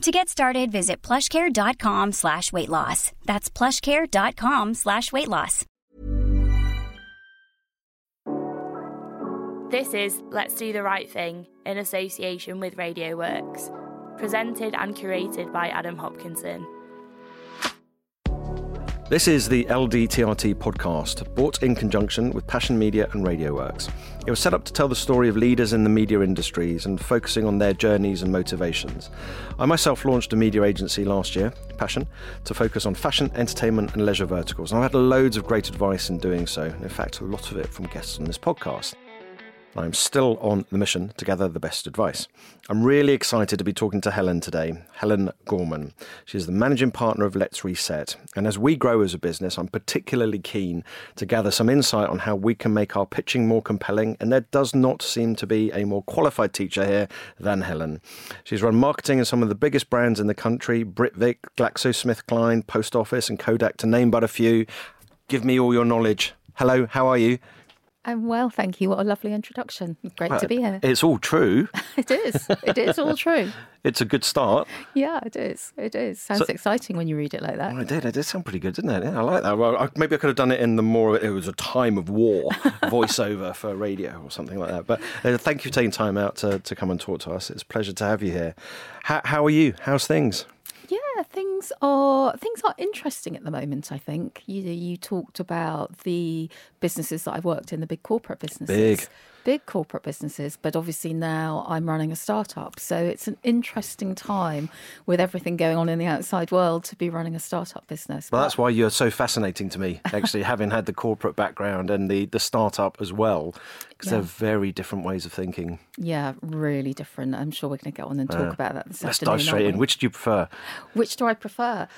To get started, visit plushcare.com slash weight loss. That's plushcare.com slash weight loss. This is Let's Do the Right Thing in association with Radio Works, presented and curated by Adam Hopkinson. This is the LDTRT podcast, bought in conjunction with Pashn Media and RadioWorks. It was set up to tell the story of leaders in the media industries and focusing on their journeys and motivations. I myself launched a media agency last year, Passion, to focus on fashion, entertainment, and leisure verticals. And I've had loads of great advice in doing so. In fact, a lot of it from guests on this podcast. I'm still on the mission to gather the best advice. I'm really excited to be talking to Helen today, Helen Gorman. She's the managing partner of Let's Reset. And as we grow as a business, I'm particularly keen to gather some insight on how we can make our pitching more compelling. And there does not seem to be a more qualified teacher here than Helen. She's run marketing in some of the biggest brands in the country Britvic, GlaxoSmithKline, Post Office, and Kodak, to name but a few. Give me all your knowledge. Hello, how are you? I'm well, thank you. What a lovely introduction. Great to be here. It's all true. It is. It is all true. It's a good start. Yeah, it is. It is. Sounds So- exciting when you read it like that. Well, I did. It did sound pretty good, didn't it? Yeah, I like that. Well, I, maybe I could have done it in the more. It was a time of war voiceover for radio or something like that. But uh, thank you for taking time out to, to come and talk to us. It's a pleasure to have you here. How, how are you? How's things? Yeah, things are things are interesting at the moment. I think you you talked about the businesses that I've worked in, the big corporate businesses, Big. big corporate businesses. But obviously now I'm running a startup, so it's an interesting time with everything going on in the outside world to be running a startup business. Well, But- that's why you're so fascinating to me, actually, having had the corporate background and the, the startup as well, because they're very different ways of thinking. yeah, really different. I'm sure we're going to get on and talk uh, about that this Let's afternoon. dive straight in. Which do you prefer? Which do I prefer?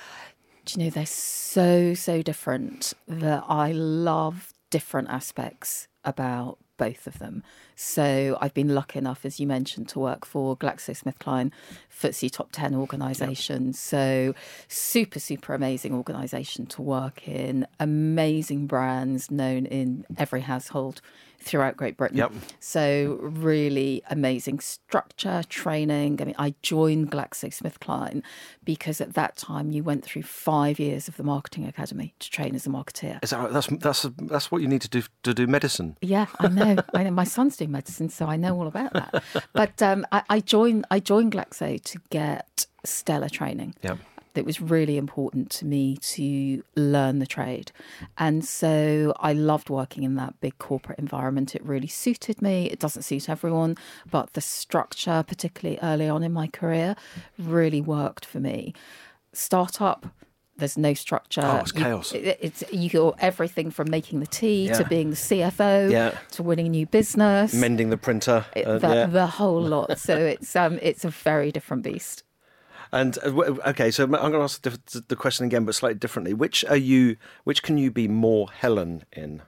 Do you know they're so so different that I love different aspects about both of them. So I've been lucky enough, as you mentioned, to work for GlaxoSmithKline, FTSE top ten organisation. So super super amazing organisation to work in. Amazing brands known in every household throughout Great Britain. Yep. So really amazing structure, training. I mean, I joined GlaxoSmithKline because at that time you went through five years of the marketing academy to train as a marketeer. Is that right? That's, that's, that's what you need to do to do medicine. Yeah, I know. I know. My son's doing medicine, so I know all about that. But um, I, I joined. I joined Glaxo to get stellar training. Yeah. It was really important to me to learn the trade. And so I loved working in that big corporate environment. It really suited me. It doesn't suit everyone, but the structure, particularly early on in my career, really worked for me. Startup, there's no structure. Oh, it's You- chaos. it- it's you got everything from making the tea Yeah. to being the CFO Yeah. to winning a new business. Mending the printer. It- uh, the, yeah. the whole lot. So it's um it's a very different beast. And uh, okay, so I'm going to ask the, question again, but slightly differently. Which are you? Which can you be more Helen in?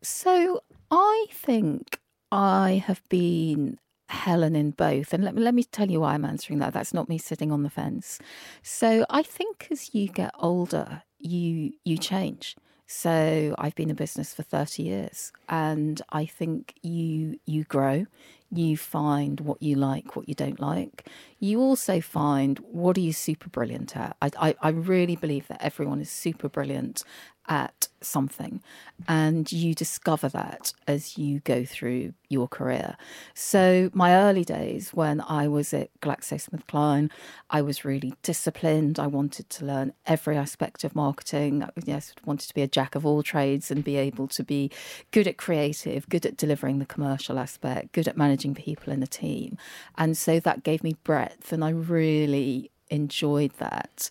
So I think I have been Helen in both. And let me, let me tell you why I'm answering that. That's not me sitting on the fence. So I think as you get older, you you change. So I've been in business for 30 years and I think you you grow, you find what you like, what you don't like. You also find what are you super brilliant at. I, I, I really believe that everyone is super brilliant at something and you discover that as you go through your career. So my early days when I was at GlaxoSmithKline, I was really disciplined. I wanted to learn every aspect of marketing. I yes, wanted to be a jack of all trades and be able to be good at creative, good at delivering the commercial aspect, good at managing people in a team. And so that gave me breadth and I really enjoyed that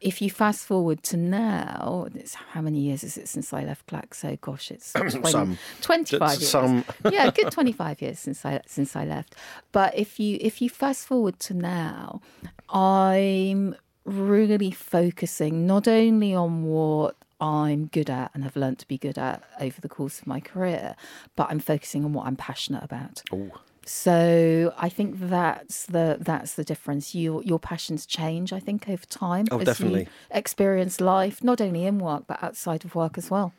if you fast forward to now, it's how many years is it since I left Glaxo? Gosh, it's 20, Some. 25 years. Some. yeah, good 25 years since I since I left. But if you if you fast forward to now, I'm really focusing not only on what I'm good at and have learnt to be good at over the course of my career, but I'm focusing on what I'm passionate about. Ooh. So I think that's the that's the difference. Your your passions change, I think, over time Oh, as definitely. you experience life, not only in work but outside of work as well.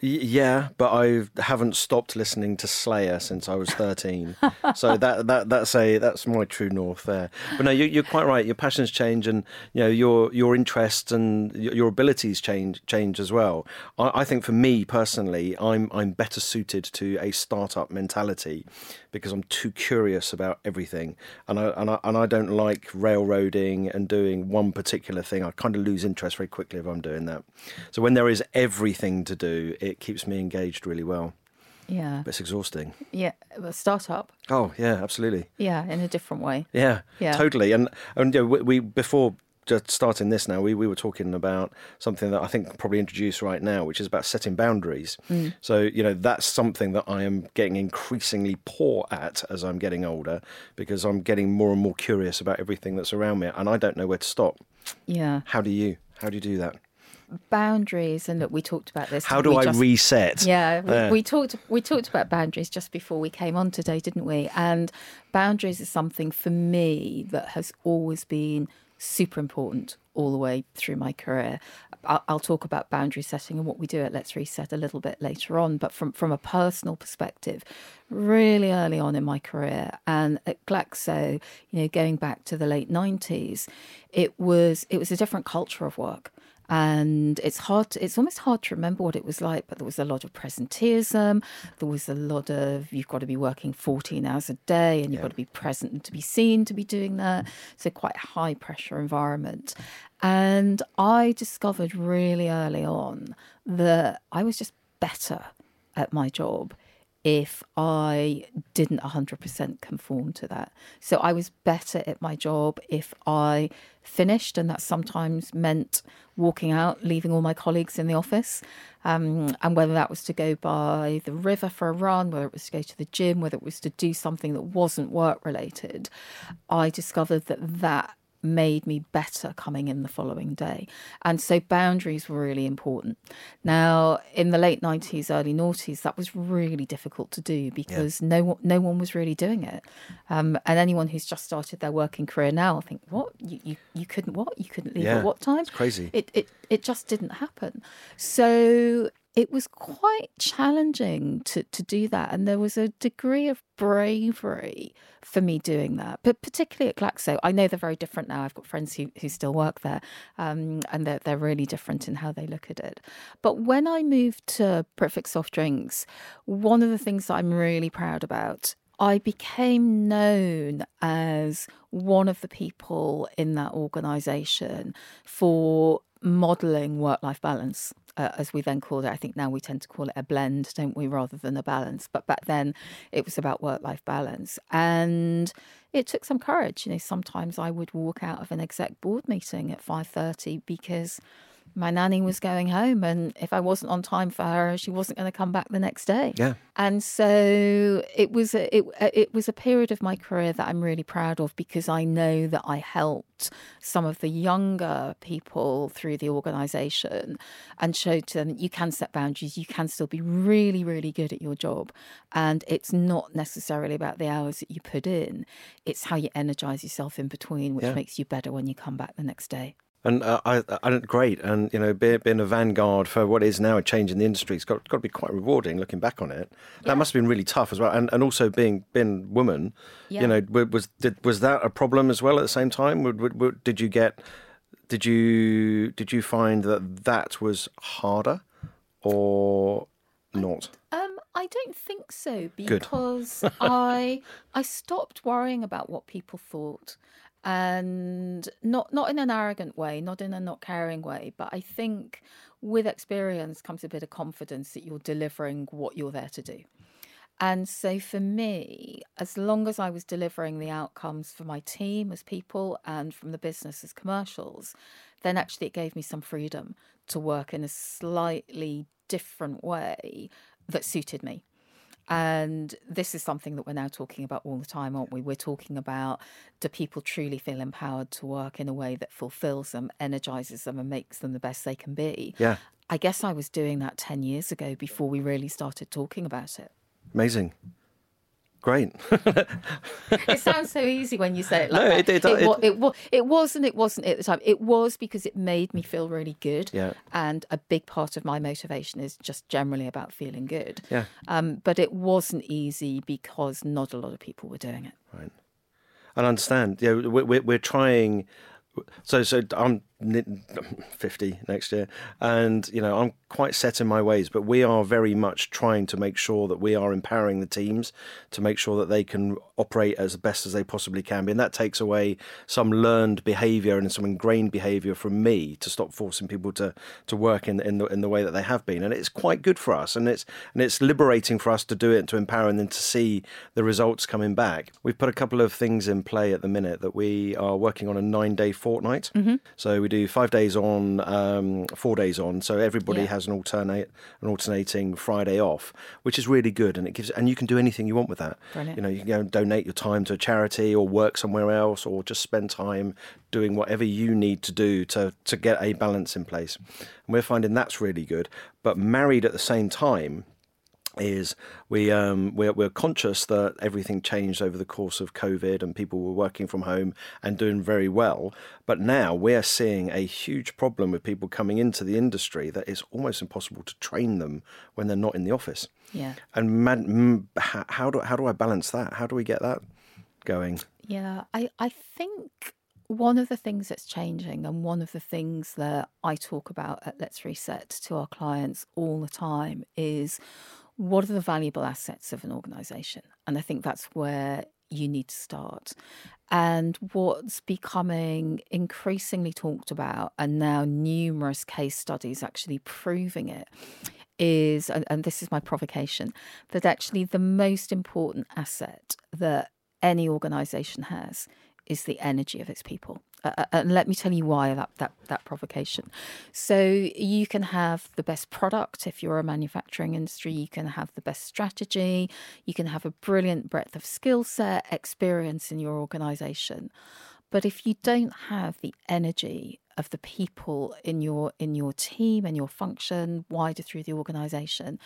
Yeah, but I haven't stopped listening to Slayer since I was thirteen. so that that that's a that's my true north there. But no, you, you're quite right. Your passions change, and you know your your interests and your abilities change change as well. I, I think for me personally, I'm I'm better suited to a startup mentality because I'm too curious about everything, and I and I, and I don't like railroading and doing one particular thing. I kind of lose interest very quickly if I'm doing that. So when there is everything to do, it keeps me engaged really well. Yeah, But it's exhausting. yeah. A startup, Oh yeah, absolutely. yeah, in a different way. Yeah, Yeah. totally. And and you know, we, we before just starting this now, we, we were talking about something that I think probably introduced right now, which is about setting boundaries. Mm. So you know that's something that I am getting increasingly poor at as I'm getting older because I'm getting more and more curious about everything that's around me, and I don't know where to stop. Yeah, How do you? How do you do that? boundaries, and look, we talked about this. How do I just- reset? Yeah, we, Yeah. we talked we talked about boundaries just before we came on today, didn't we? And boundaries is something for me that has always been super important all the way through my career. I'll, talk about boundary setting and what we do at Let's Reset a little bit later on, but from from a personal perspective, really early on in my career and at Glaxo, you know, going back to the late nineties, it was it was a different culture of work and it's hard to, it's almost hard to remember what it was like but there was a lot of presenteeism. There was a lot of you've got to be working 14 hours a day and you've got to be present and to be seen to be doing that. So quite a high pressure environment. And i discovered really early on that i was just better at my job if I didn't 100% conform to that. So I was better at my job if I finished, and that sometimes meant walking out, leaving all my colleagues in the office. Um, and whether that was to go by the river for a run, whether it was to go to the gym, whether it was to do something that wasn't work related, I discovered that that made me better coming in the following day. And so boundaries were really important. Now, in the late 90s, early noughties, that was really difficult to do because no one, no one was really doing it. Um, and anyone who's just started their working career now, I think, what? You, you, you couldn't what? You couldn't leave Yeah, at what time? it's crazy. It, it, it just didn't happen. So it was quite challenging to, to do that. And there was a degree of bravery for me doing that, but particularly at Glaxo. I know they're very different now. I've got friends who, who still work there, um, and they're, they're really different in how they look at it. But when I moved to Britvic Soft Drinks, one of the things that I'm really proud about I became known as one of the people in that organisation for modelling work life balance. Uh, as we then called it, I think now we tend to call it a blend, don't we, rather than a balance. But back then it was about work life balance. And it took some courage. You know, sometimes I would walk out of an exec board meeting at 5.30 because my nanny was going home and if I wasn't on time for her, she wasn't going to come back the next day. Yeah. And so it was a, it, uh, it was a period of my career that I'm really proud of because I know that I helped some of the younger people through the organisation and showed to them that you can set boundaries, you can still be really, really good at your job. And it's not necessarily about the hours that you put in, it's how you energise yourself in between, which Yeah. makes you better when you come back the next day. And uh, I, I, great, and you know, being, being a vanguard for what is now a change in the industry, it's got, got to be quite rewarding. Looking back on it, yeah. that must have been really tough as well. And and also being being woman, yeah. you know, was did, was that a problem as well at the same time? Would, would, would, did you get did you did you find that that was harder or not? Um, I don't think so because I I stopped worrying about what people thought and not not in an arrogant way, not in a not caring way, but I think with experience comes a bit of confidence that you're delivering what you're there to do. And so for me, as long as I was delivering the outcomes for my team as people and from the business as commercials, then actually it gave me some freedom to work in a slightly different way that suited me. And this is something that we're now talking about all the time, aren't we? We're talking about do people truly feel empowered to work in a way that fulfills them, energizes them, and makes them the best they can be? Yeah. I guess I was doing that 10 years ago before we really started talking about it. Amazing. Great. it sounds so easy when you say it like no, that. It, it, it, it, it, it was and it wasn't at the time. It was because it made me feel really good. Yeah. And a big part of my motivation is just generally about feeling good. Yeah. Um, but it wasn't easy because not a lot of people were doing it. Right. I understand. Yeah, we're, we're trying so so I'm 50 next year and you know I'm quite set in my ways but we are very much trying to make sure that we are empowering the teams to make sure that they can operate as best as they possibly can be and that takes away some learned behavior and some ingrained behavior from me to stop forcing people to to work in in the in the way that they have been and it's quite good for us and it's and it's liberating for us to do it to empower and then to see the results coming back we've put a couple of things in play at the minute that we are working on a 9 day fortnight mm-hmm. so we do five days on, um, four days on. So everybody yeah. has an alternate, an alternating Friday off, which is really good, and it gives. And you can do anything you want with that. Brilliant. You know, you can go and donate your time to a charity, or work somewhere else, or just spend time doing whatever you need to do to to get a balance in place. And we're finding that's really good. But married at the same time is we um, we're, we're conscious that everything changed over the course of COVID and people were working from home and doing very well. But now we're seeing a huge problem with people coming into the industry that it's almost impossible to train them when they're not in the office. Yeah. And man, how do how do I balance that? How do we get that going? Yeah, I I think one of the things that's changing, and one of the things that I talk about at Let's Reset to our clients all the time, is what are the valuable assets of an organization? And I think that's where you need to start. And what's becoming increasingly talked about, and now numerous case studies actually proving it, is, and, and this is my provocation, that actually the most important asset that any organization has is the energy of its people. Uh, uh, and let me tell you why that, that that provocation. So you can have the best product if you're a manufacturing industry. You can have the best strategy. You can have a brilliant breadth of skill set, experience in your organization. But if you don't have the energy of the people in your in your team and your function wider through the organization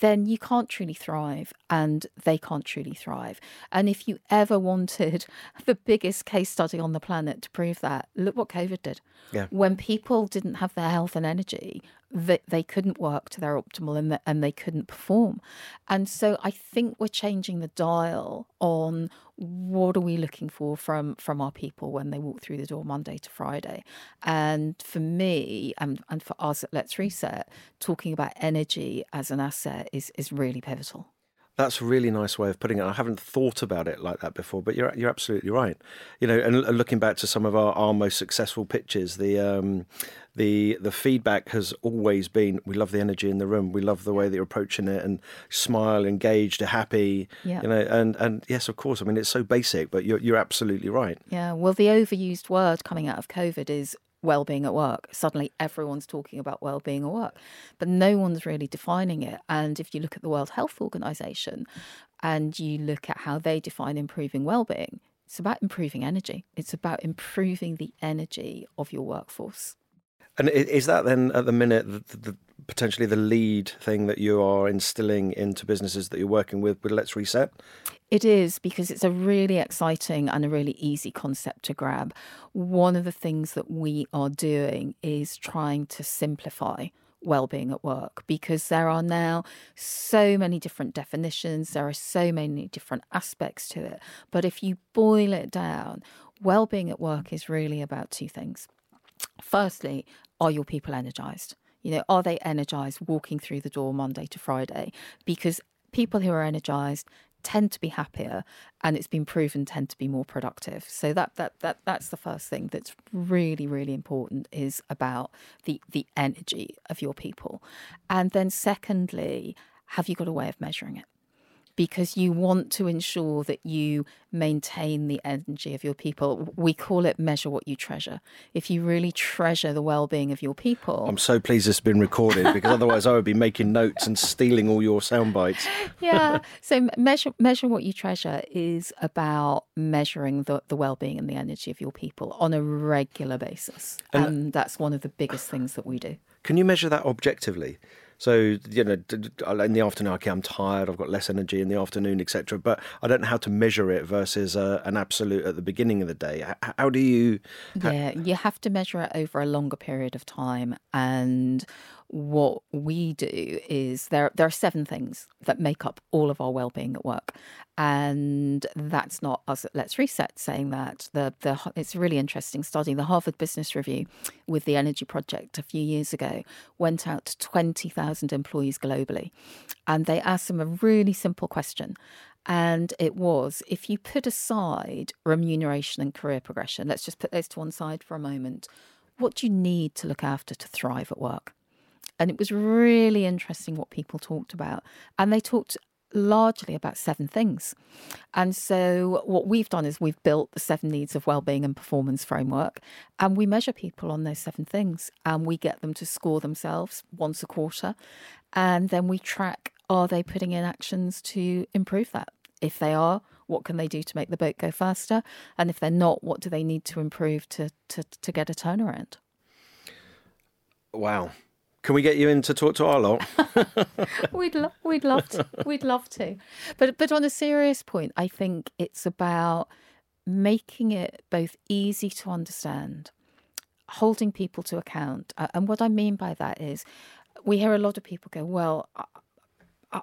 then you can't truly thrive and they can't truly thrive and if you ever wanted the biggest case study on the planet to prove that look what covid did yeah. when people didn't have their health and energy that they couldn't work to their optimal and, the, and they couldn't perform. And so I think we're changing the dial on what are we looking for from from our people when they walk through the door Monday to Friday. And for me and, and for us at Let's Reset, talking about energy as an asset is is really pivotal. That's a really nice way of putting it. I haven't thought about it like that before, but you're you're absolutely right. You know, and looking back to some of our, our most successful pitches, the um, the the feedback has always been we love the energy in the room, we love the way that you're approaching it, and smile, engaged, happy. Yeah. You know, and and yes, of course. I mean, it's so basic, but you're you're absolutely right. Yeah. Well, the overused word coming out of COVID is well-being at work. Suddenly everyone's talking about well-being at work but no one's really defining it. And if you look at the world health organization and you look at how they define improving well-being it's about improving energy. It's about improving the energy of your workforce. And is that then at the minute the, the, potentially the lead thing that you are instilling into businesses that you're working with with Let's Reset? It is because it's a really exciting and a really easy concept to grab. One of the things that we are doing is trying to simplify well-being at work because there are now so many different definitions there are so many different aspects to it but if you boil it down well-being at work is really about two things firstly are your people energized you know are they energized walking through the door monday to friday? Because people who are energized tend to be happier and it's been proven tend to be more productive. So that that that that's the first thing that's really really important is about the the energy of your people. And then secondly have you got a way of measuring it because you want to ensure that you maintain the energy of your people. We call it measure what you treasure. If you really treasure the well being of your people. I'm so pleased this has been recorded because otherwise I would be making notes and stealing all your sound bites. yeah. So measure measure what you treasure is about measuring the, the well being and the energy of your people on a regular basis. And, and that's one of the biggest things that we do. Can you measure that objectively? So you know, in the afternoon, okay, I'm tired. I've got less energy in the afternoon, etc. But I don't know how to measure it versus uh, an absolute at the beginning of the day. How, how do you? Yeah, you have to measure it over a longer period of time, and what we do is there there are seven things that make up all of our well-being at work. And that's not us let's reset saying that. The the it's a really interesting study. The harvard business review with the energy project a few years ago went out to 20,000 employees globally. And they asked them a really simple question. And it was if you put aside remuneration and career progression let's just put those to one side for a moment what do you need to look after to thrive at work and it was really interesting what people talked about. And they talked largely about seven things. And so what we've done is we've built the seven needs of well-being and performance framework and we measure people on those seven things and we get them to score themselves once a quarter and then we track are they putting in actions to improve that? If they are, what can they do to make the boat go faster? And if they're not, what do they need to improve to to, to get a turnaround? Wow. Can we get you in to talk to our lot? we'd lo- we'd love to. We'd love to. But but on a serious point, I think it's about making it both easy to understand, holding people to account. And what I mean by that is we hear a lot of people go, "Well,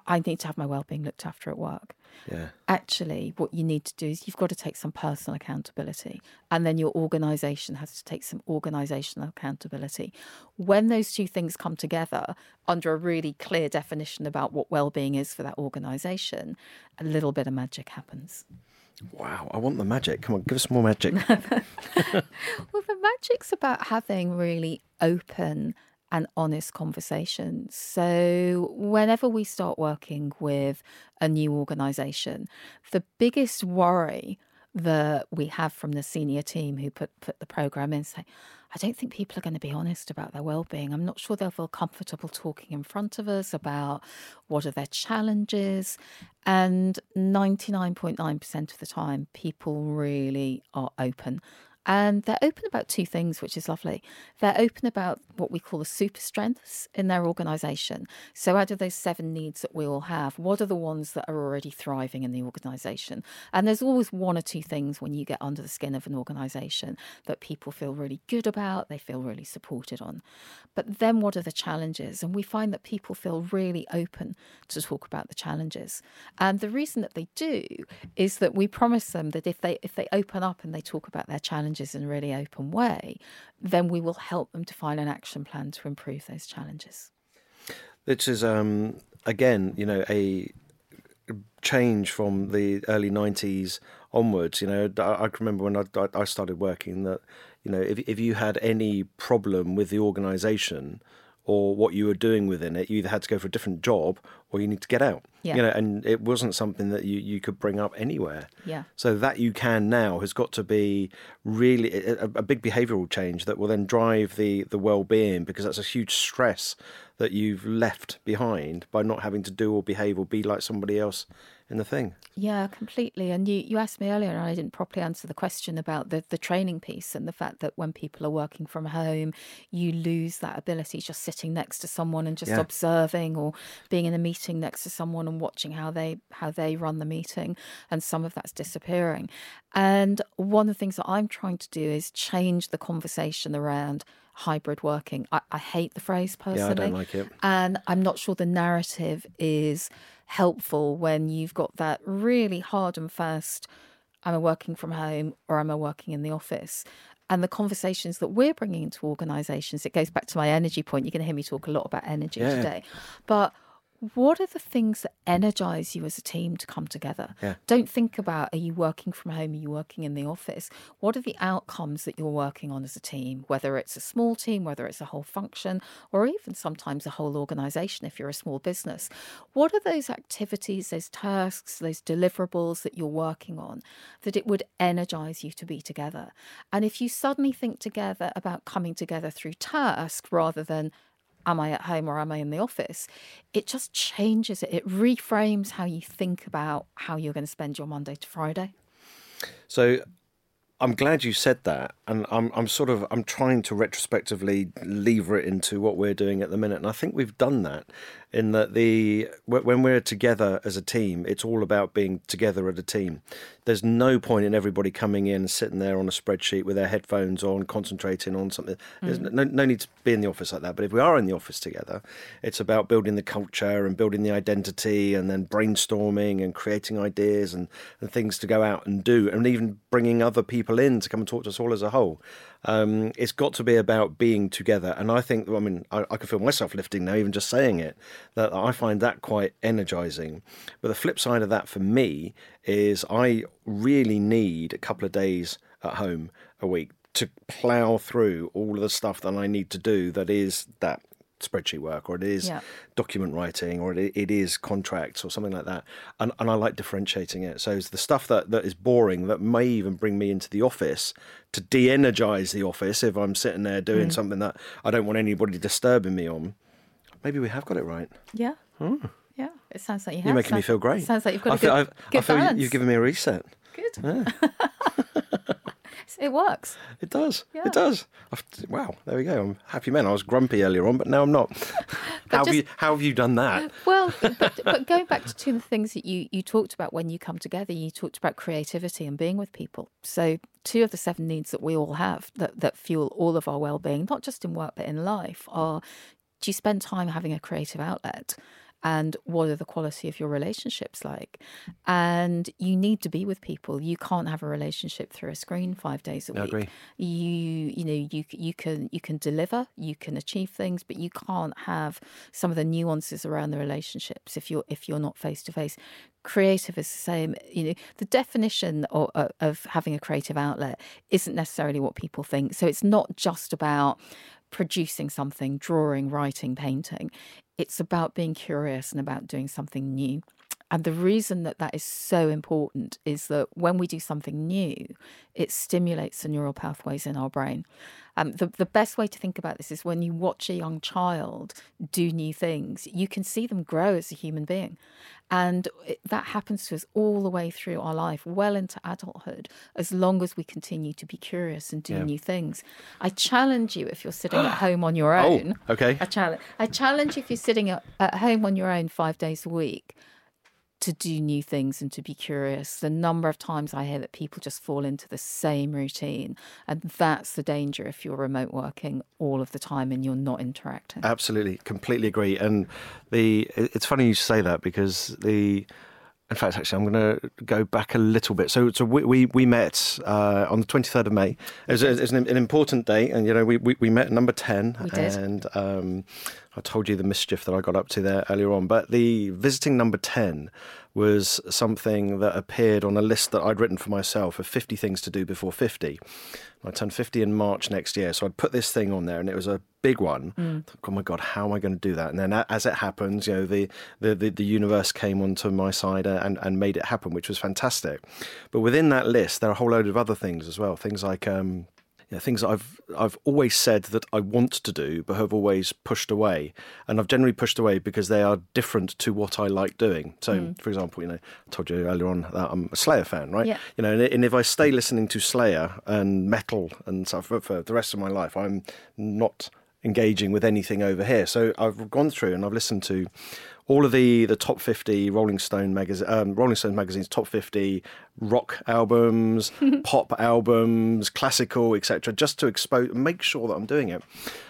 I need to have my well-being looked after at work. Yeah. Actually, what you need to do is you've got to take some personal accountability, and then your organisation has to take some organisational accountability. When those two things come together under a really clear definition about what well-being is for that organisation, a little bit of magic happens. Wow, I want the magic. Come on, give us more magic. well, the magic's about having really open and honest conversations. So, whenever we start working with a new organization, the biggest worry that we have from the senior team who put, put the program in say, I don't think people are going to be honest about their well-being. I'm not sure they'll feel comfortable talking in front of us about what are their challenges. And 99.9% of the time, people really are open and they're open about two things, which is lovely. They're open about what we call the super strengths in their organisation. So, out of those seven needs that we all have, what are the ones that are already thriving in the organisation? And there's always one or two things when you get under the skin of an organisation that people feel really good about, they feel really supported on. But then, what are the challenges? And we find that people feel really open to talk about the challenges. And the reason that they do is that we promise them that if they if they open up and they talk about their challenges, challenges in a really open way, then we will help them to find an action plan to improve those challenges. Which is, um, again, you know, a change from the early 90s onwards. You know, I, I remember when I, I started working that, you know, if, if you had any problem with the organisation, or what you were doing within it, you either had to go for a different job or you need to get out. Yeah. You know, and it wasn't something that you, you could bring up anywhere. Yeah. So that you can now has got to be really a, a big behavioural change that will then drive the the well being because that's a huge stress that you've left behind by not having to do or behave or be like somebody else in the thing. Yeah, completely. And you, you asked me earlier, and I didn't properly answer the question about the, the training piece and the fact that when people are working from home, you lose that ability just sitting next to someone and just Yeah. observing or being in a meeting next to someone and watching how they how they run the meeting. And some of that's disappearing. And one of the things that I'm trying to do is change the conversation around hybrid working. I, I hate the phrase personally. Yeah, I don't like it. And I'm not sure the narrative is helpful when you've got that really hard and fast am I working from home or am I working in the office? And the conversations that we're bringing into organisations, it goes back to my energy point. You're going to hear me talk a lot about energy Yeah. today. But what are the things that energize you as a team to come together? Yeah. Don't think about are you working from home, are you working in the office? What are the outcomes that you're working on as a team, whether it's a small team, whether it's a whole function, or even sometimes a whole organization if you're a small business? What are those activities, those tasks, those deliverables that you're working on that it would energize you to be together? And if you suddenly think together about coming together through task rather than am I at home or am I in the office? It just changes it. It reframes how you think about how you're going to spend your Monday to Friday. So I'm glad you said that, and I'm I'm sort of I'm trying to retrospectively lever it into what we're doing at the minute, and I think we've done that in that the when we're together as a team, it's all about being together as a team. There's no point in everybody coming in sitting there on a spreadsheet with their headphones on, concentrating on something. There's mm. no, no need to be in the office like that. But if we are in the office together, it's about building the culture and building the identity, and then brainstorming and creating ideas and, and things to go out and do, and even bringing other people in to come and talk to us all as a whole. Um, it's got to be about being together, and I think I mean I, I can feel myself lifting now, even just saying it. That I find that quite energizing. But the flip side of that for me is I really need a couple of days at home a week to plow through all of the stuff that I need to do. That is that spreadsheet work, or it is Yeah. document writing, or it, it is contracts, or something like that. And, and I like differentiating it. So it's the stuff that, that is boring that may even bring me into the office to de-energize the office if I'm sitting there doing Mm. something that I don't want anybody disturbing me on. Maybe we have got it right. Yeah. Yeah. It sounds like you have. You're making me feel great. Sounds like you've got I a feel, good, I've- good I feel balance. you've given me a reset. Good. it works. It does. Yeah. It does. I've, wow. There we go. I'm happy man. I was grumpy earlier on, but now I'm not. how, have you, how have you done that? Well, but, but going back to two of the things that you, you talked about when you come together, you talked about creativity and being with people. So, two of the seven needs that we all have that, that fuel all of our well being, not just in work, but in life, are do you spend time having a creative outlet? And what are the quality of your relationships like? And you need to be with people. You can't have a relationship through a screen five days a I week. agree. You you know you you can you can deliver, you can achieve things, but you can't have some of the nuances around the relationships if you're if you're not face to face. Creative is the same. You know the definition of, of having a creative outlet isn't necessarily what people think. So it's not just about producing something, drawing, writing, painting. It's about being curious and about doing something new. And the reason that that is so important is that when we do something new, it stimulates the neural pathways in our brain. Um, the, the best way to think about this is when you watch a young child do new things, you can see them grow as a human being. And it, that happens to us all the way through our life, well into adulthood, as long as we continue to be curious and do Yeah. new things. I challenge you if you're sitting at home on your own. Oh, own. okay. I challenge, I challenge you if you're sitting at, at home on your own five days a week to do new things and to be curious. The number of times I hear that people just fall into the same routine, and that's the danger if you're remote working all of the time and you're not interacting. Absolutely, completely agree. And the it's funny you say that because the in fact, actually, I'm going to go back a little bit. So, so we we, we met uh, on the 23rd of May. It was, it was an, an important day, and you know, we, we, we met number 10, We did. and um, I told you the mischief that I got up to there earlier on. But the visiting number 10 was something that appeared on a list that I'd written for myself of 50 things to do before 50. I turned 50 in March next year, so I'd put this thing on there, and it was a big one. Oh my god, how am I going to do that? And then, as it happens, you know, the the, the, the universe came onto my side uh, and, and made it happen, which was fantastic. But within that list, there are a whole load of other things as well. Things like um, you know, things I've I've always said that I want to do, but have always pushed away, and I've generally pushed away because they are different to what I like doing. So, Mm. for example, you know, I told you earlier on that I'm a Slayer fan, right? Yeah. You know, and, and if I stay listening to Slayer and metal and stuff for, for the rest of my life, I'm not engaging with anything over here. So I've gone through and I've listened to all of the the top 50 Rolling Stone magazine um, Rolling Stone magazine's top 50 rock albums, pop albums, classical, etc. just to expose make sure that I'm doing it.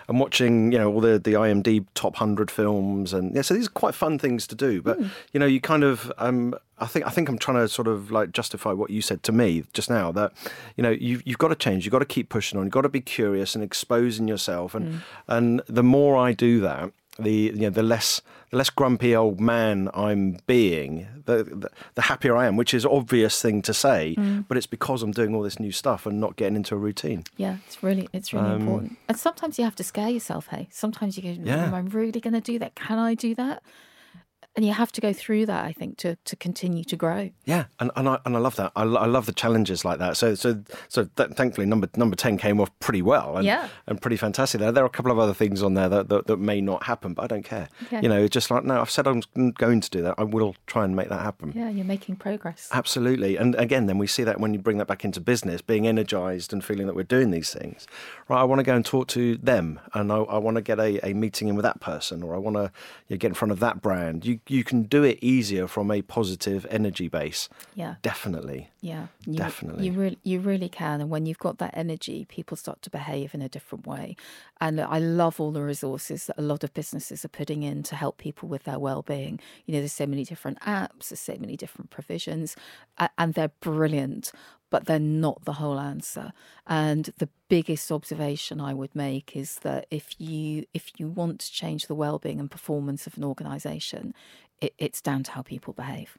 I'm watching, you know, all the the IMDb top 100 films and yeah, so these are quite fun things to do, but you know, you kind of um I think I think I'm trying to sort of like justify what you said to me just now that you know you've you've got to change, you've got to keep pushing on, you've got to be curious and exposing yourself, and and the more I do that, the you know the less the less grumpy old man I'm being, the, the the happier I am, which is an obvious thing to say, mm. but it's because I'm doing all this new stuff and not getting into a routine. Yeah, it's really it's really um, important. And sometimes you have to scare yourself, hey. Sometimes you go, Yeah. Am I really gonna do that? Can I do that? And you have to go through that, I think, to, to continue to grow. Yeah, and, and I and I love that. I, I love the challenges like that. So so so th- thankfully number number ten came off pretty well. And, Yeah. and pretty fantastic. There there are a couple of other things on there that, that, that may not happen, but I don't care. Okay. You know, it's just like no, I've said I'm going to do that. I will try and make that happen. Yeah, you're making progress. Absolutely. And again, then we see that when you bring that back into business, being energized and feeling that we're doing these things. Right, I want to go and talk to them and I, I want to get a, a meeting in with that person or I want to you know, get in front of that brand. You, you can do it easier from a positive energy base. Yeah. Definitely. Yeah, you, Definitely. You really, you really can. And when you've got that energy, people start to behave in a different way. And I love all the resources that a lot of businesses are putting in to help people with their well-being. You know, there's so many different apps, there's so many different provisions, and they're brilliant. But they're not the whole answer. And the biggest observation I would make is that if you if you want to change the well-being and performance of an organisation, it, it's down to how people behave.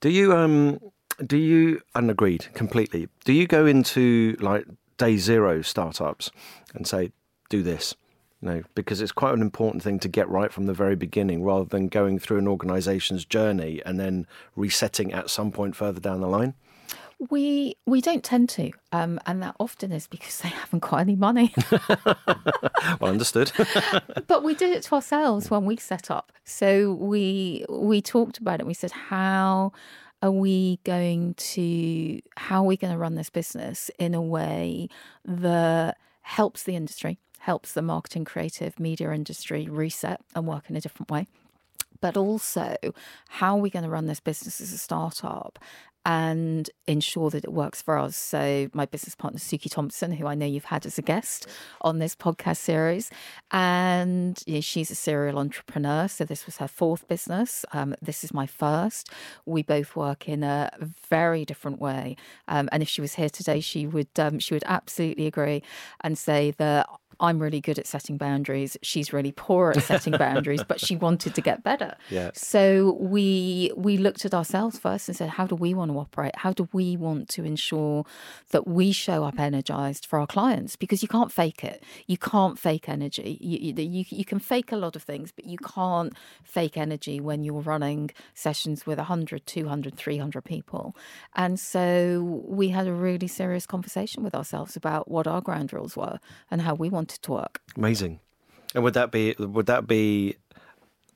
Do you um do you and agreed completely. Do you go into like day zero startups and say, do this? No, because it's quite an important thing to get right from the very beginning rather than going through an organization's journey and then resetting at some point further down the line. We we don't tend to, um, and that often is because they haven't got any money. Well understood. but we did it to ourselves when we set up. So we we talked about it. We said, how are we going to how are we going to run this business in a way that helps the industry, helps the marketing, creative, media industry reset and work in a different way. But also, how are we going to run this business as a startup and ensure that it works for us? So, my business partner, Suki Thompson, who I know you've had as a guest on this podcast series, and you know, she's a serial entrepreneur. So, this was her fourth business. Um, this is my first. We both work in a very different way. Um, and if she was here today, she would um, she would absolutely agree and say that I'm really good at setting boundaries. She's really poor at setting boundaries, but she wanted to get better. Yeah. So we we looked at ourselves first and said, how do we want to operate? How do we want to ensure that we show up energized for our clients? Because you can't fake it. You can't fake energy. You, you, you, can fake a lot of things, but you can't fake energy when you're running sessions with 100, 200, 300 people. And so we had a really serious conversation with ourselves about what our ground rules were and how we wanted to work. Amazing. And would that be would that be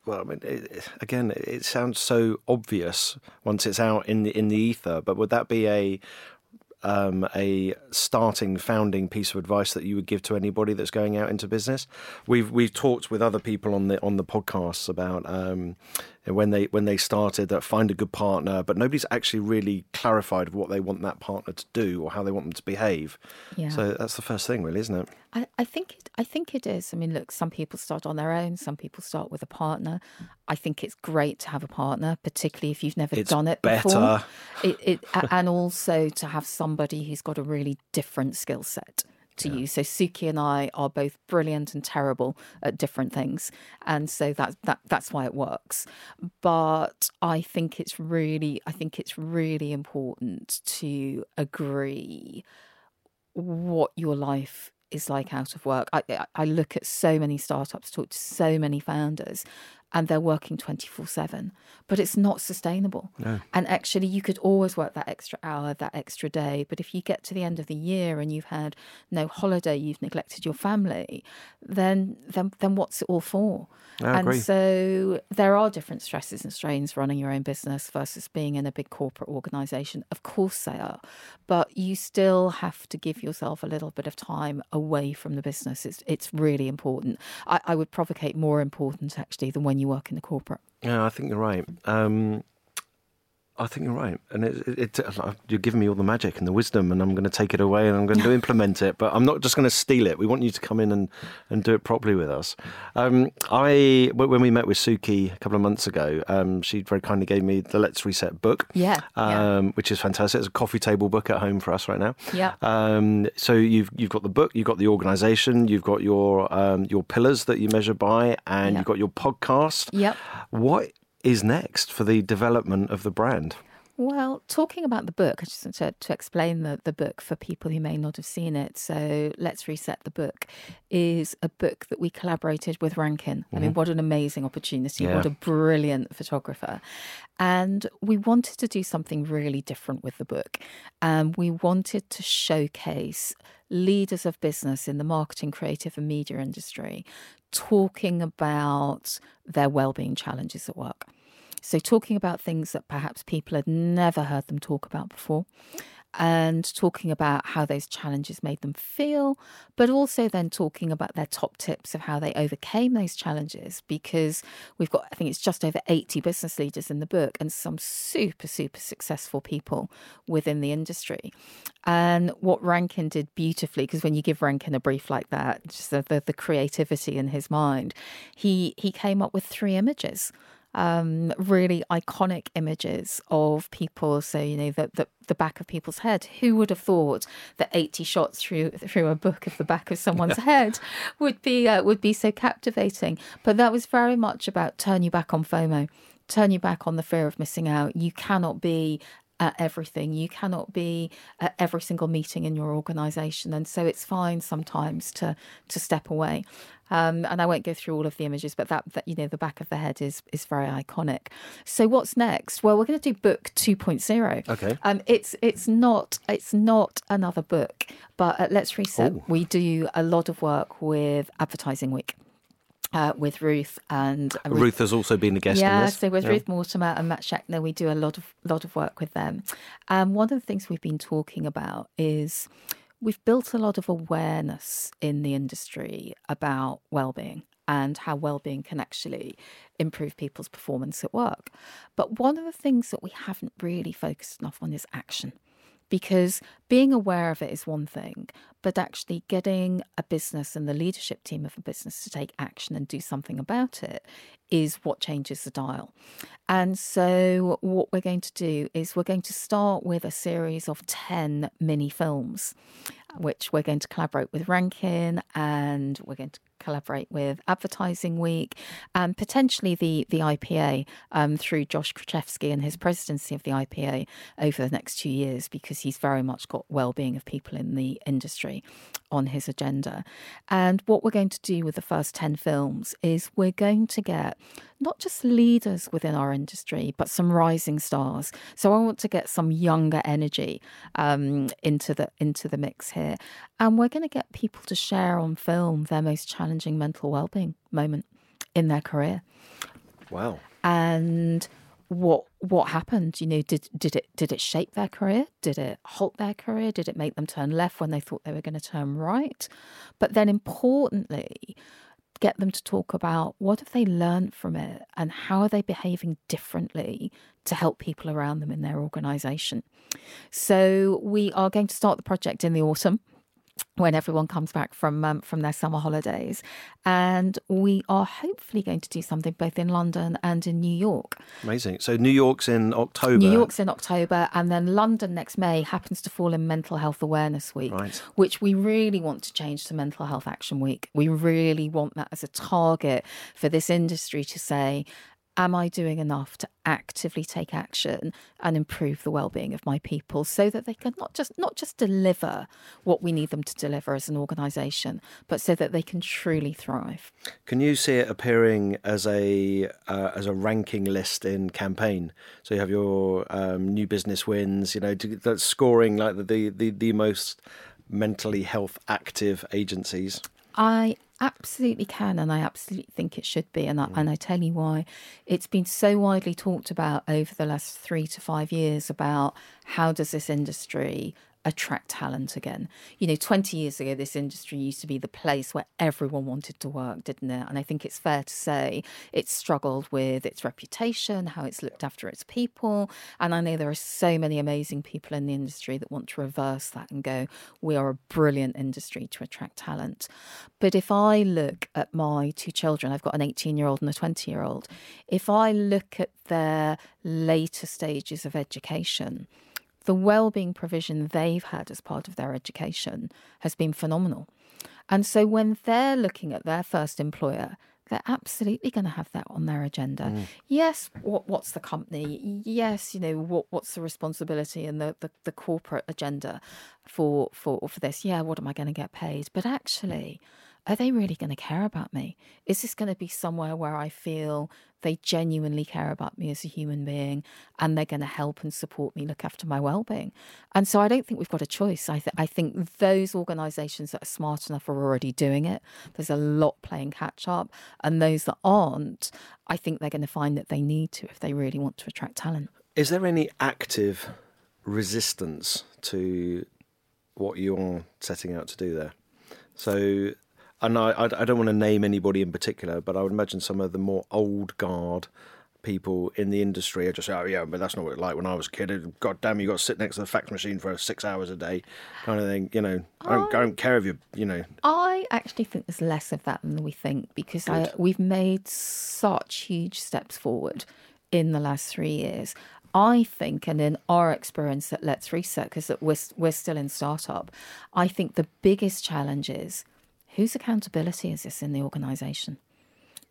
well, I mean, it, again, it sounds so obvious once it's out in the in the ether. But would that be a um, a starting founding piece of advice that you would give to anybody that's going out into business? We've we've talked with other people on the on the podcasts about um, when they when they started that find a good partner, but nobody's actually really clarified what they want that partner to do or how they want them to behave. Yeah. So that's the first thing, really, isn't it? I, I think it, I think it is. I mean, look, some people start on their own. Some people start with a partner. I think it's great to have a partner, particularly if you've never It's done it better. before. It, it, and also to have somebody who's got a really different skill set to you. So Suki and I are both brilliant and terrible at different things, and so that that that's why it works. But I think it's really I think it's really important to agree what your life is like out of work. I- I look at so many startups, talk to so many founders, and they're working 24 7 but it's not sustainable. And actually you could always work that extra hour that extra day but if you get to the end of the year and you've had no holiday you've neglected your family then then then what's it all for? I and agree. so there are different stresses and strains running your own business versus being in a big corporate organization. Of course they are but you still have to give yourself a little bit of time away from the business. It's it's really important. I, I would provocate more important actually than when you work in the corporate Yeah, I think you're right. Um, I think you're right, and it, it, it, you're giving me all the magic and the wisdom, and I'm going to take it away and I'm going to implement it. But I'm not just going to steal it. We want you to come in and, and do it properly with us. Um, I when we met with Suki a couple of months ago, um, she very kindly gave me the Let's Reset book. Yeah, yeah. um, which is fantastic. It's a coffee table book at home for us right now. Yeah. Um, so you've you've got the book, you've got the organisation, you've got your um, your pillars that you measure by, and Yeah. you've got your podcast. Yep. What is next for the development of the brand? Well, talking about the book, I just want to, to explain the, the book for people who may not have seen it. So, Let's Reset the Book is a book that we collaborated with Rankin. I mean, mm-hmm. what an amazing opportunity. Yeah. What a brilliant photographer. And we wanted to do something really different with the book. And we wanted to showcase leaders of business in the marketing, creative, and media industry talking about their well-being challenges at work. So, talking about things that perhaps people had never heard them talk about before, and talking about how those challenges made them feel, but also then talking about their top tips of how they overcame those challenges. Because we've got, I think it's just over 80 business leaders in the book and some super, super successful people within the industry. And what Rankin did beautifully, because when you give Rankin a brief like that, just the, the, the creativity in his mind, he, he came up with three images um, really iconic images of people. So you know the, the the back of people's head. Who would have thought that eighty shots through through a book of the back of someone's head would be uh, would be so captivating? But that was very much about turn you back on FOMO, turn you back on the fear of missing out. You cannot be at everything. You cannot be at every single meeting in your organisation, and so it's fine sometimes to to step away. Um, and I won't go through all of the images, but that, that you know the back of the head is is very iconic. So what's next? Well, we're going to do book 2.0. Okay. Um, it's it's not it's not another book, but at Let's Reset Oh. we do a lot of work with Advertising Week. Uh, with Ruth and and Ruth has also been a guest yeah, so with Yeah. Ruth Mortimer and Matt Scheckner, we do a lot of lot of work with them. Um, one of the things we've been talking about is we've built a lot of awareness in the industry about well-being and how well-being can actually improve people's performance at work. But one of the things that we haven't really focused enough on is action because being aware of it is one thing, but actually getting a business and the leadership team of a business to take action and do something about it is what changes the dial. And so, what we're going to do is we're going to start with a series of 10 mini films, which we're going to collaborate with Rankin and we're going to collaborate with Advertising Week and potentially the, the IPA um, through Josh Krichefski and his presidency of the IPA over the next two years because he's very much got well-being of people in the industry on his agenda. And what we're going to do with the first 10 films is we're going to get not just leaders within our industry, but some rising stars. So I want to get some younger energy um, into the into the mix here, and we're going to get people to share on film their most challenging mental well-being moment in their career. Wow. and what what happened? You know did did it did it shape their career? Did it halt their career? Did it make them turn left when they thought they were going to turn right? But then importantly get them to talk about what have they learned from it and how are they behaving differently to help people around them in their organization. So we are going to start the project in the autumn when everyone comes back from um, from their summer holidays, and we are hopefully going to do something both in London and in New York. Amazing. So New York's in October. New York's in October, and then London next May happens to fall in Mental Health Awareness Week, Right. which we really want to change to Mental Health Action Week. We really want that as a target for this industry to say. Am I doing enough to actively take action and improve the well-being of my people so that they can not just not just deliver what we need them to deliver as an organization but so that they can truly thrive? Can you see it appearing as a uh, as a ranking list in campaign? So you have your um, new business wins you know that's scoring like the, the the most mentally health active agencies. I absolutely can, and I absolutely think it should be. And I, and mm. I tell you why. It's been so widely talked about over the last three to five years about how does this industry attract talent again. You know, 20 years ago, this industry used to be the place where everyone wanted to work, didn't it? And I think it's fair to say it's struggled with its reputation, how it's looked after its people. And I know there are so many amazing people in the industry that want to reverse that and go, we are a brilliant industry to attract talent. But if I look at my two children, I've got an 18 year old and a 20 year old, if I look at their later stages of education, the well-being provision they've had as part of their education has been phenomenal. And so when they're looking at their first employer, they're absolutely going to have that on their agenda. Mm. Yes, what, what's the company? Yes, you know what what's the responsibility and the, the, the corporate agenda for for for this? Yeah, what am I going to get paid? But actually, are they really going to care about me? Is this going to be somewhere where I feel they genuinely care about me as a human being and they're going to help and support me look after my well-being? And so I don't think we've got a choice. I, th- I think those organisations that are smart enough are already doing it. There's a lot playing catch up. And those that aren't, I think they're going to find that they need to if they really want to attract talent. Is there any active resistance to what you're setting out to do there? So and I, I don't want to name anybody in particular, but I would imagine some of the more old guard people in the industry are just oh yeah, but that's not what it like when I was a kid. God damn, you got to sit next to the fax machine for six hours a day, kind of thing. You know, I don't, I don't care if you, you know. I actually think there's less of that than we think because I, we've made such huge steps forward in the last three years. I think, and in our experience at Let's Reset, because we're, we're still in startup, I think the biggest challenge is whose accountability is this in the organisation?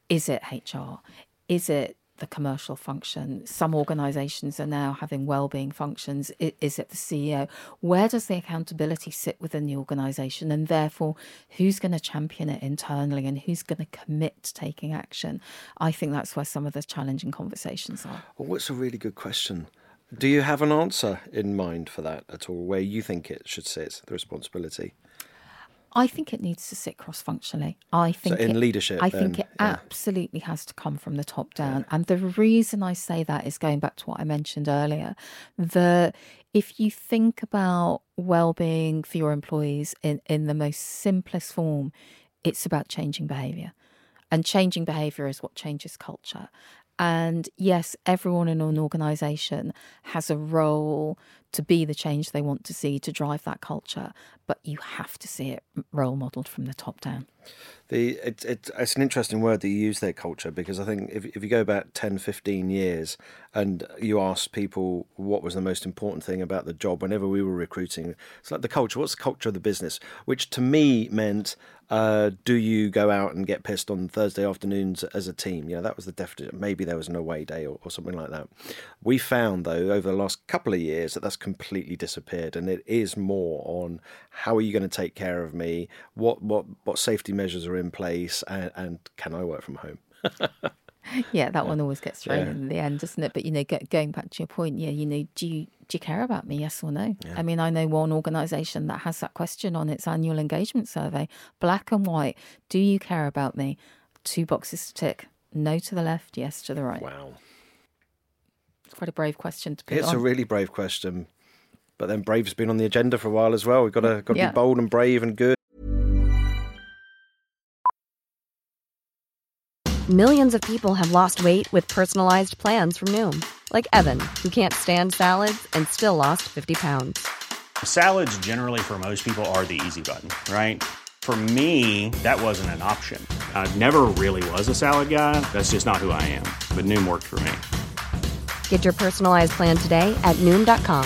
Is it HR? Is it the commercial function? Some organisations are now having well-being functions. Is it the CEO? Where does the accountability sit within the organisation, and therefore, who's going to champion it internally, and who's going to commit to taking action? I think that's where some of the challenging conversations are. Well, what's a really good question. Do you have an answer in mind for that at all? Where you think it should sit, the responsibility? I think it needs to sit cross functionally. I think so in it, leadership. I then, think it yeah. absolutely has to come from the top down. Yeah. And the reason I say that is going back to what I mentioned earlier. that if you think about well-being for your employees in, in the most simplest form, it's about changing behaviour. And changing behaviour is what changes culture. And yes, everyone in an organisation has a role to be the change they want to see to drive that culture, but you have to see it role modelled from the top down. The it, it, it's an interesting word that you use there, culture, because I think if, if you go back 10, 15 years and you ask people what was the most important thing about the job whenever we were recruiting, it's like the culture. What's the culture of the business? Which to me meant uh, do you go out and get pissed on Thursday afternoons as a team? Yeah, that was the definition. Maybe there was an away day or, or, something like that. We found, though, over the last couple of years that that's completely disappeared, and it is more on how are you going to take care of me? What what what safety measures are in place, and, and can I work from home? yeah, that one always gets thrown yeah. in the end, doesn't it? But you know, going back to your point, yeah, you know, do you do you care about me? Yes or no? Yeah. I mean, I know one organisation that has that question on its annual engagement survey, black and white. Do you care about me? Two boxes to tick. No to the left, yes to the right. Wow. It's quite a brave question to put It's on. a really brave question. But then Brave's been on the agenda for a while as well. We've got to got to yeah. be bold and brave and good. Millions of people have lost weight with personalized plans from Noom, like Evan, who can't stand salads and still lost 50 pounds. Salads generally for most people are the easy button, right? For me, that wasn't an option. I never really was a salad guy. That's just not who I am. But Noom worked for me. Get your personalized plan today at Noom.com.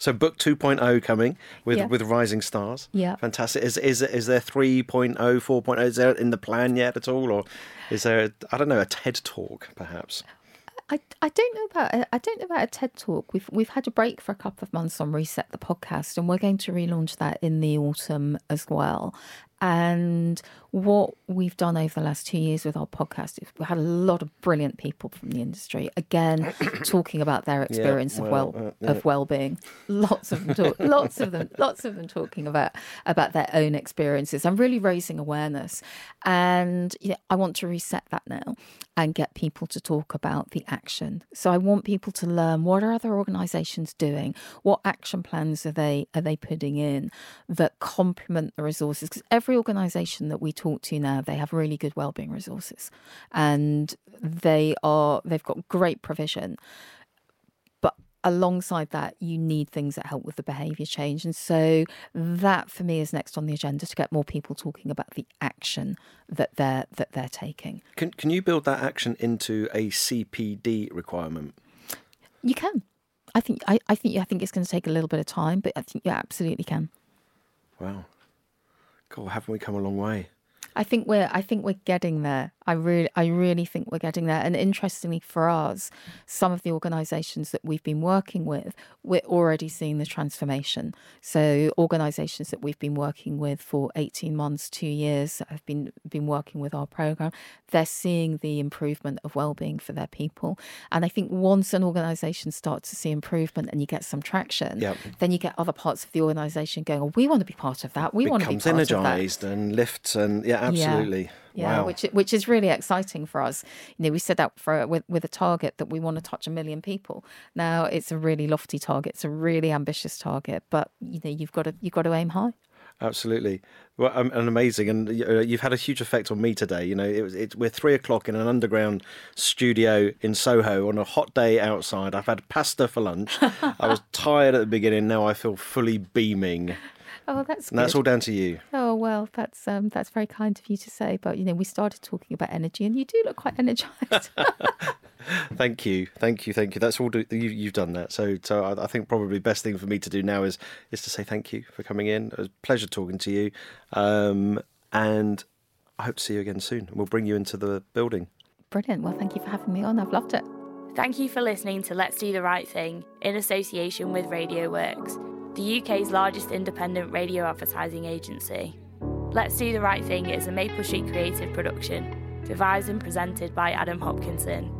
So book 2.0 coming with Yeah. with Rising Stars. Yeah. Fantastic. Is is is there 3.0, 4.0 is there in the plan yet at all or is there I don't know a TED talk perhaps? I, I don't know about a- I don't know about a TED talk. We've we've had a break for a couple of months on Reset the podcast, and we're going to relaunch that in the autumn as well. And what we've done over the last two years with our podcast is we had a lot of brilliant people from the industry again talking about their experience of well, well uh, yeah. of well-being. Lots of them talk, lots of them lots of them talking about about their own experiences. I'm really raising awareness, and yeah, I want to reset that now and get people to talk about the action. So I want people to learn what are other organisations doing, what action plans are they are they putting in that complement the resources because every organisation that we talk to now they have really good wellbeing resources. And they are they've got great provision. But alongside that you need things that help with the behavior change. And so that for me is next on the agenda to get more people talking about the action that they're that they're taking. Can can you build that action into a CPD requirement? you can. I think i, I think i think it's going to take a little bit of time but i think you absolutely can. Wow. God, haven't we come a long way? I think we're I think we're getting there. I really I really think we're getting there. And interestingly for us, some of the organisations that we've been working with, we're already seeing the transformation. So organisations that we've been working with for 18 months, two years, that have been been working with our programme, they're seeing the improvement of well-being for their people. And I think once an organisation starts to see improvement and you get some traction, Yep. then you get other parts of the organisation going, oh, we want to be part of that. We want to be part of that. energized and lifts and yeah, absolutely. Yeah, wow. which which is really exciting for us. You know, we set out for with with a target that we want to touch a million people. Now it's a really lofty target. It's a really ambitious target, but you know, you've got to you've got to aim high. Absolutely, well, um, and amazing, and uh, you've had a huge effect on me today. You know, it was it, we're three o'clock in an underground studio in Soho on a hot day outside. I've had pasta for lunch. I was tired at the beginning. Now I feel fully beaming, Oh, that's and that's all down to you. Oh well, that's um, that's very kind of you to say. But you know, we started talking about energy, and you do look quite energized. Thank you, thank you, thank you. That's all do, you, you've done that. So, so I, I think probably the best thing for me to do now is is to say thank you for coming in. It was a pleasure talking to you, um, and I hope to see you again soon. We'll bring you into the building. Brilliant. Well, thank you for having me on. I've loved it. Thank you for listening to Let's Do the Right Thing in association with Radio Works, the UK's largest independent radio advertising agency. Let's Do the Right Thing is a Maple Street creative production, devised and presented by Adam Hopkinson.